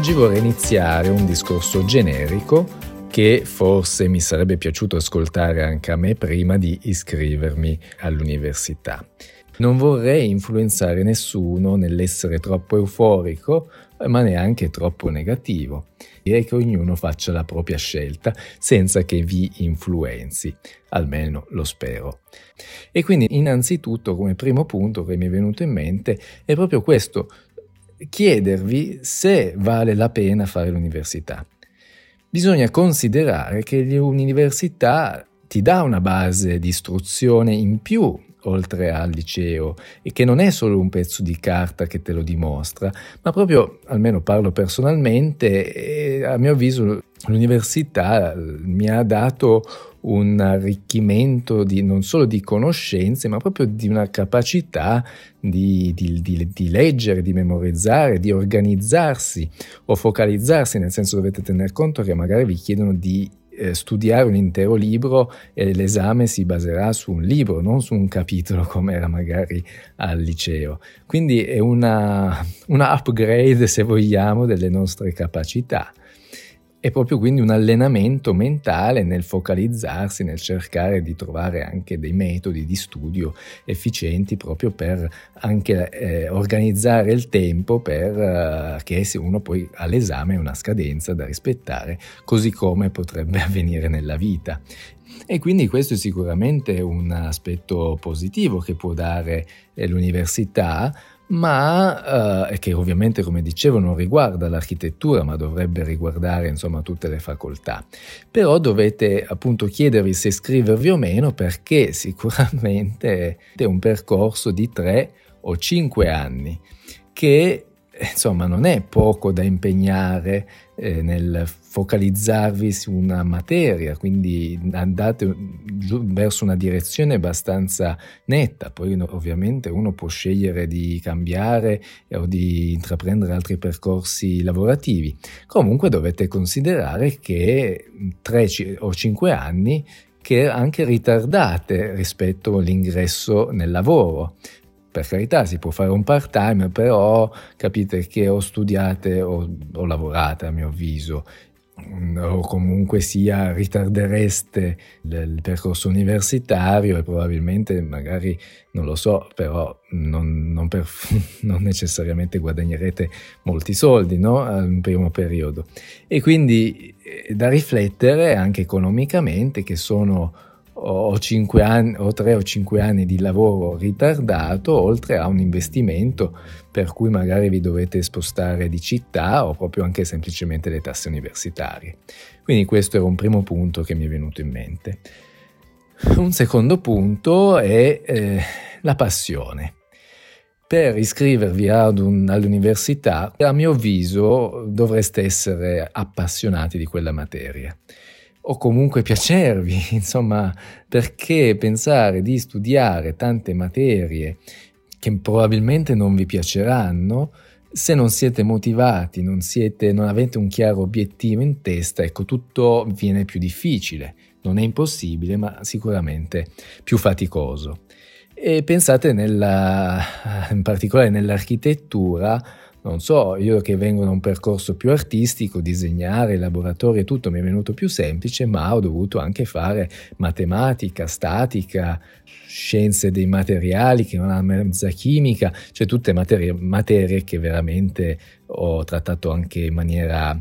Oggi vorrei iniziare un discorso generico che forse mi sarebbe piaciuto ascoltare anche a me prima di iscrivermi all'università. Non vorrei influenzare nessuno nell'essere troppo euforico, ma neanche troppo negativo. Direi che ognuno faccia la propria scelta senza che vi influenzi, almeno lo spero. E quindi innanzitutto come primo punto che mi è venuto in mente è proprio questo, chiedervi se vale la pena fare l'università. Bisogna considerare che l'università ti dà una base di istruzione in più oltre al liceo e che non è solo un pezzo di carta che te lo dimostra, ma proprio, almeno parlo personalmente, a mio avviso l'università mi ha dato un arricchimento di, non solo di conoscenze, ma proprio di una capacità di, di, di, leggere, di memorizzare, di organizzarsi o focalizzarsi, nel senso dovete tener conto che magari vi chiedono di eh, studiare un intero libro e l'esame si baserà su un libro, non su un capitolo come era magari al liceo. Quindi è una, una upgrade, se vogliamo, delle nostre capacità. È proprio quindi un allenamento mentale nel focalizzarsi, nel cercare di trovare anche dei metodi di studio efficienti proprio per anche eh, organizzare il tempo perché eh, uno poi all'esame una scadenza da rispettare, così come potrebbe avvenire nella vita. E quindi questo è sicuramente un aspetto positivo che può dare eh, l'università, ma eh, che ovviamente, come dicevo, non riguarda l'architettura, ma dovrebbe riguardare insomma tutte le facoltà. Però dovete appunto chiedervi se iscrivervi o meno perché sicuramente è un percorso di tre o cinque anni che insomma non è poco da impegnare eh, nel focalizzarvi su una materia, quindi andate verso una direzione abbastanza netta, poi ovviamente uno può scegliere di cambiare o di intraprendere altri percorsi lavorativi. Comunque dovete considerare che 3 o 5 anni che anche ritardate rispetto all'ingresso nel lavoro. Per carità si può fare un part time, però capite che o studiate o, o lavorate a mio avviso o comunque sia ritardereste il percorso universitario e probabilmente magari non lo so però non, non, per, non necessariamente guadagnerete molti soldi no? al primo periodo e quindi eh, da riflettere anche economicamente che sono o, anni, o 3 o 5 anni di lavoro ritardato, oltre a un investimento per cui magari vi dovete spostare di città o proprio anche semplicemente le tasse universitarie. Quindi questo era un primo punto che mi è venuto in mente. Un secondo punto è eh, la passione. Per iscrivervi un, all'università, a mio avviso, dovreste essere appassionati di quella materia o comunque piacervi, insomma, perché pensare di studiare tante materie che probabilmente non vi piaceranno, se non siete motivati, non, siete, non avete un chiaro obiettivo in testa, ecco, tutto viene più difficile. Non è impossibile, ma sicuramente più faticoso. E pensate nella, in particolare nell'architettura, non so, io che vengo da un percorso più artistico, disegnare, laboratorio e tutto mi è venuto più semplice, ma ho dovuto anche fare matematica, statica, scienze dei materiali, che non ha mezza chimica, cioè tutte materie, materie che veramente ho trattato anche in maniera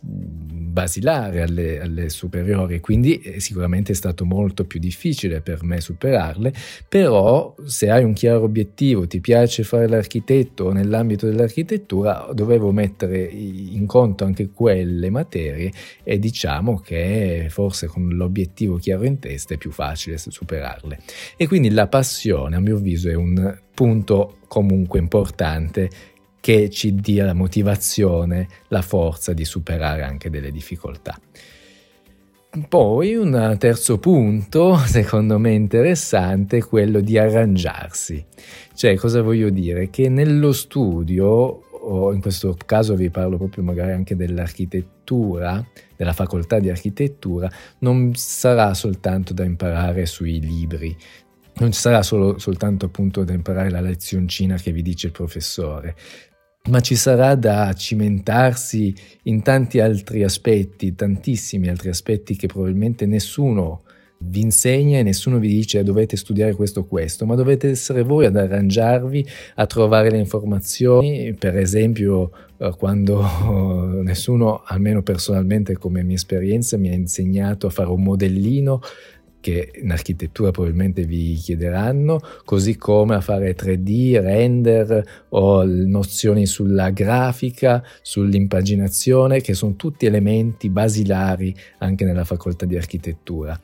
basilare alle, alle, superiori, quindi eh, sicuramente è stato molto più difficile per me superarle, però se hai un chiaro obiettivo, ti piace fare l'architetto o nell'ambito dell'architettura, dovevo mettere in conto anche quelle materie e diciamo che forse con l'obiettivo chiaro in testa è più facile superarle. E quindi la passione, a mio avviso, è un punto comunque importante che ci dia la motivazione, la forza di superare anche delle difficoltà. Poi un terzo punto, secondo me interessante, è quello di arrangiarsi. Cioè, cosa voglio dire? Che nello studio, o in questo caso vi parlo proprio magari anche dell'architettura, della facoltà di architettura, non sarà soltanto da imparare sui libri, non sarà solo, soltanto appunto da imparare la lezioncina che vi dice il professore, ma ci sarà da cimentarsi in tanti altri aspetti, tantissimi altri aspetti che probabilmente nessuno vi insegna e nessuno vi dice dovete studiare questo o questo, ma dovete essere voi ad arrangiarvi, a trovare le informazioni, per esempio eh, quando nessuno, almeno personalmente come mia esperienza, mi ha insegnato a fare un modellino che in architettura probabilmente vi chiederanno, così come a fare 3D, render o nozioni sulla grafica, sull'impaginazione, che sono tutti elementi basilari anche nella facoltà di architettura.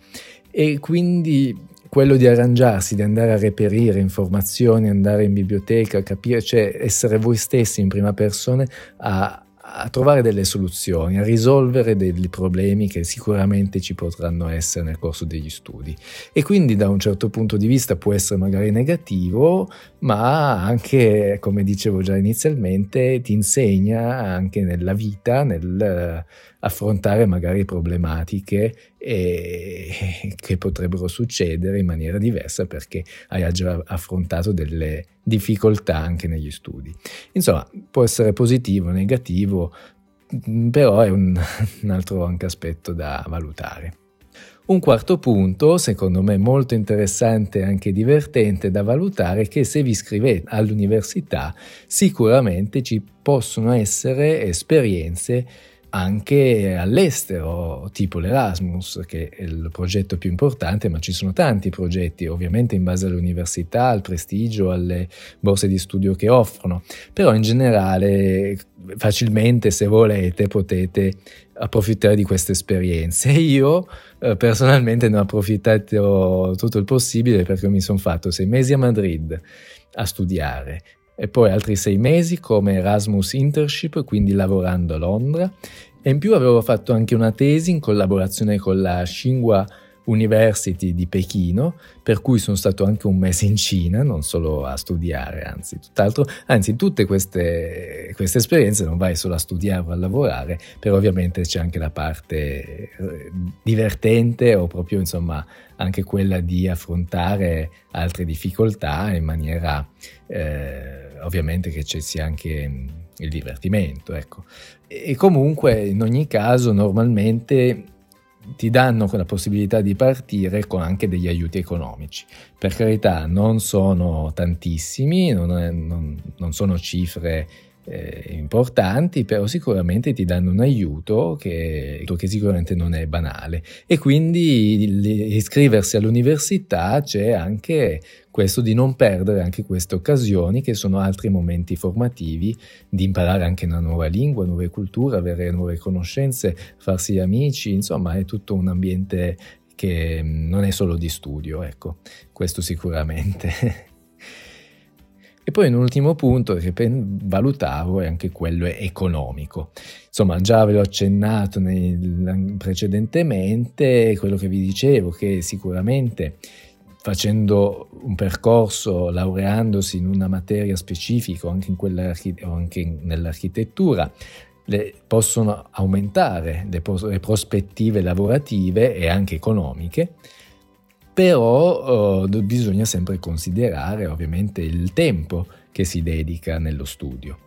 E quindi quello di arrangiarsi, di andare a reperire informazioni, andare in biblioteca, capire, cioè essere voi stessi in prima persona a, a trovare delle soluzioni, a risolvere dei problemi che sicuramente ci potranno essere nel corso degli studi. E quindi da un certo punto di vista può essere magari negativo, ma anche, come dicevo già inizialmente, ti insegna anche nella vita, nel affrontare magari problematiche e, che potrebbero succedere in maniera diversa perché hai già affrontato delle difficoltà anche negli studi. Insomma, può essere positivo, negativo, però è un, un altro anche aspetto da valutare. Un quarto punto, secondo me molto interessante e anche divertente da valutare, è che se vi iscrivete all'università sicuramente ci possono essere esperienze anche all'estero, tipo l'Erasmus, che è il progetto più importante, ma ci sono tanti progetti, ovviamente in base all'università, al prestigio, alle borse di studio che offrono, però in generale facilmente se volete potete approfittare di queste esperienze. Io eh, personalmente ne ho approfittato tutto il possibile perché mi sono fatto sei mesi a Madrid a studiare, e poi altri sei mesi come Erasmus Internship, quindi lavorando a Londra. E in più avevo fatto anche una tesi in collaborazione con la Tsinghua University di Pechino, per cui sono stato anche un mese in Cina, non solo a studiare, anzi tutt'altro, anzi tutte queste, queste esperienze non vai solo a studiare o a lavorare, però ovviamente c'è anche la parte eh, divertente o proprio insomma anche quella di affrontare altre difficoltà in maniera eh, ovviamente che ci sia anche il divertimento, ecco. E comunque in ogni caso normalmente ti danno la possibilità di partire con anche degli aiuti economici. Per carità non sono tantissimi, non, è, non, non sono cifre eh, importanti, però sicuramente ti danno un aiuto che, che, sicuramente non è banale. E quindi iscriversi all'università c'è anche questo di non perdere anche queste occasioni che sono altri momenti formativi, di imparare anche una nuova lingua, nuove culture, avere nuove conoscenze, farsi amici, insomma è tutto un ambiente che non è solo di studio, ecco, questo sicuramente. E poi un ultimo punto che valutavo è anche quello economico. Insomma, già ve l'ho accennato nel, precedentemente, quello che vi dicevo, che sicuramente facendo un percorso, laureandosi in una materia specifica o anche, anche nell'architettura, le, possono aumentare le, le prospettive lavorative e anche economiche però uh, bisogna sempre considerare ovviamente il tempo che si dedica nello studio.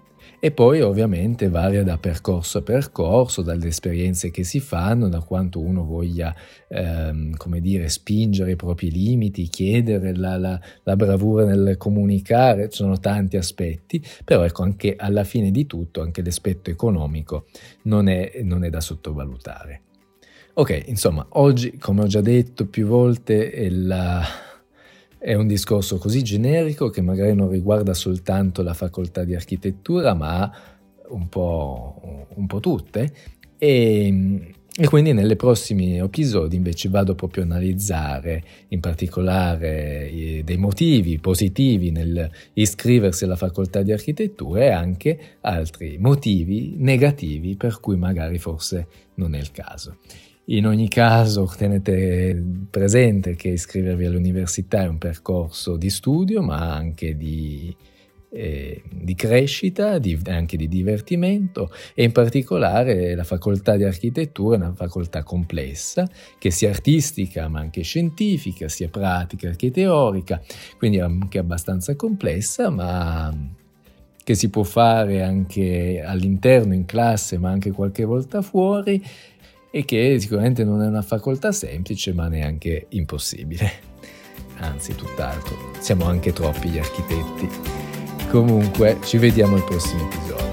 E poi ovviamente varia da percorso a percorso, dalle esperienze che si fanno, da quanto uno voglia, ehm, come dire, spingere i propri limiti, chiedere la, la, la, bravura nel comunicare, ci sono tanti aspetti, però ecco anche alla fine di tutto anche l'aspetto economico non è, non è da sottovalutare. Ok, insomma, oggi, come ho già detto più volte, è, la, è, un discorso così generico che magari non riguarda soltanto la facoltà di architettura, ma un po', un po tutte. E, e quindi nei prossimi episodi invece vado proprio a analizzare in particolare dei motivi positivi nel iscriversi alla facoltà di architettura e anche altri motivi negativi per cui magari forse non è il caso. In ogni caso tenete presente che iscrivervi all'università è un percorso di studio ma anche di, eh, di crescita, di, anche di divertimento. E in particolare la facoltà di architettura è una facoltà complessa che sia artistica ma anche scientifica, sia pratica che teorica, quindi anche abbastanza complessa ma che si può fare anche all'interno, in classe, ma anche qualche volta fuori e che sicuramente non è una facoltà semplice, ma neanche impossibile. Anzi, tutt'altro. Siamo anche troppi gli architetti. Comunque, ci vediamo al prossimo episodio.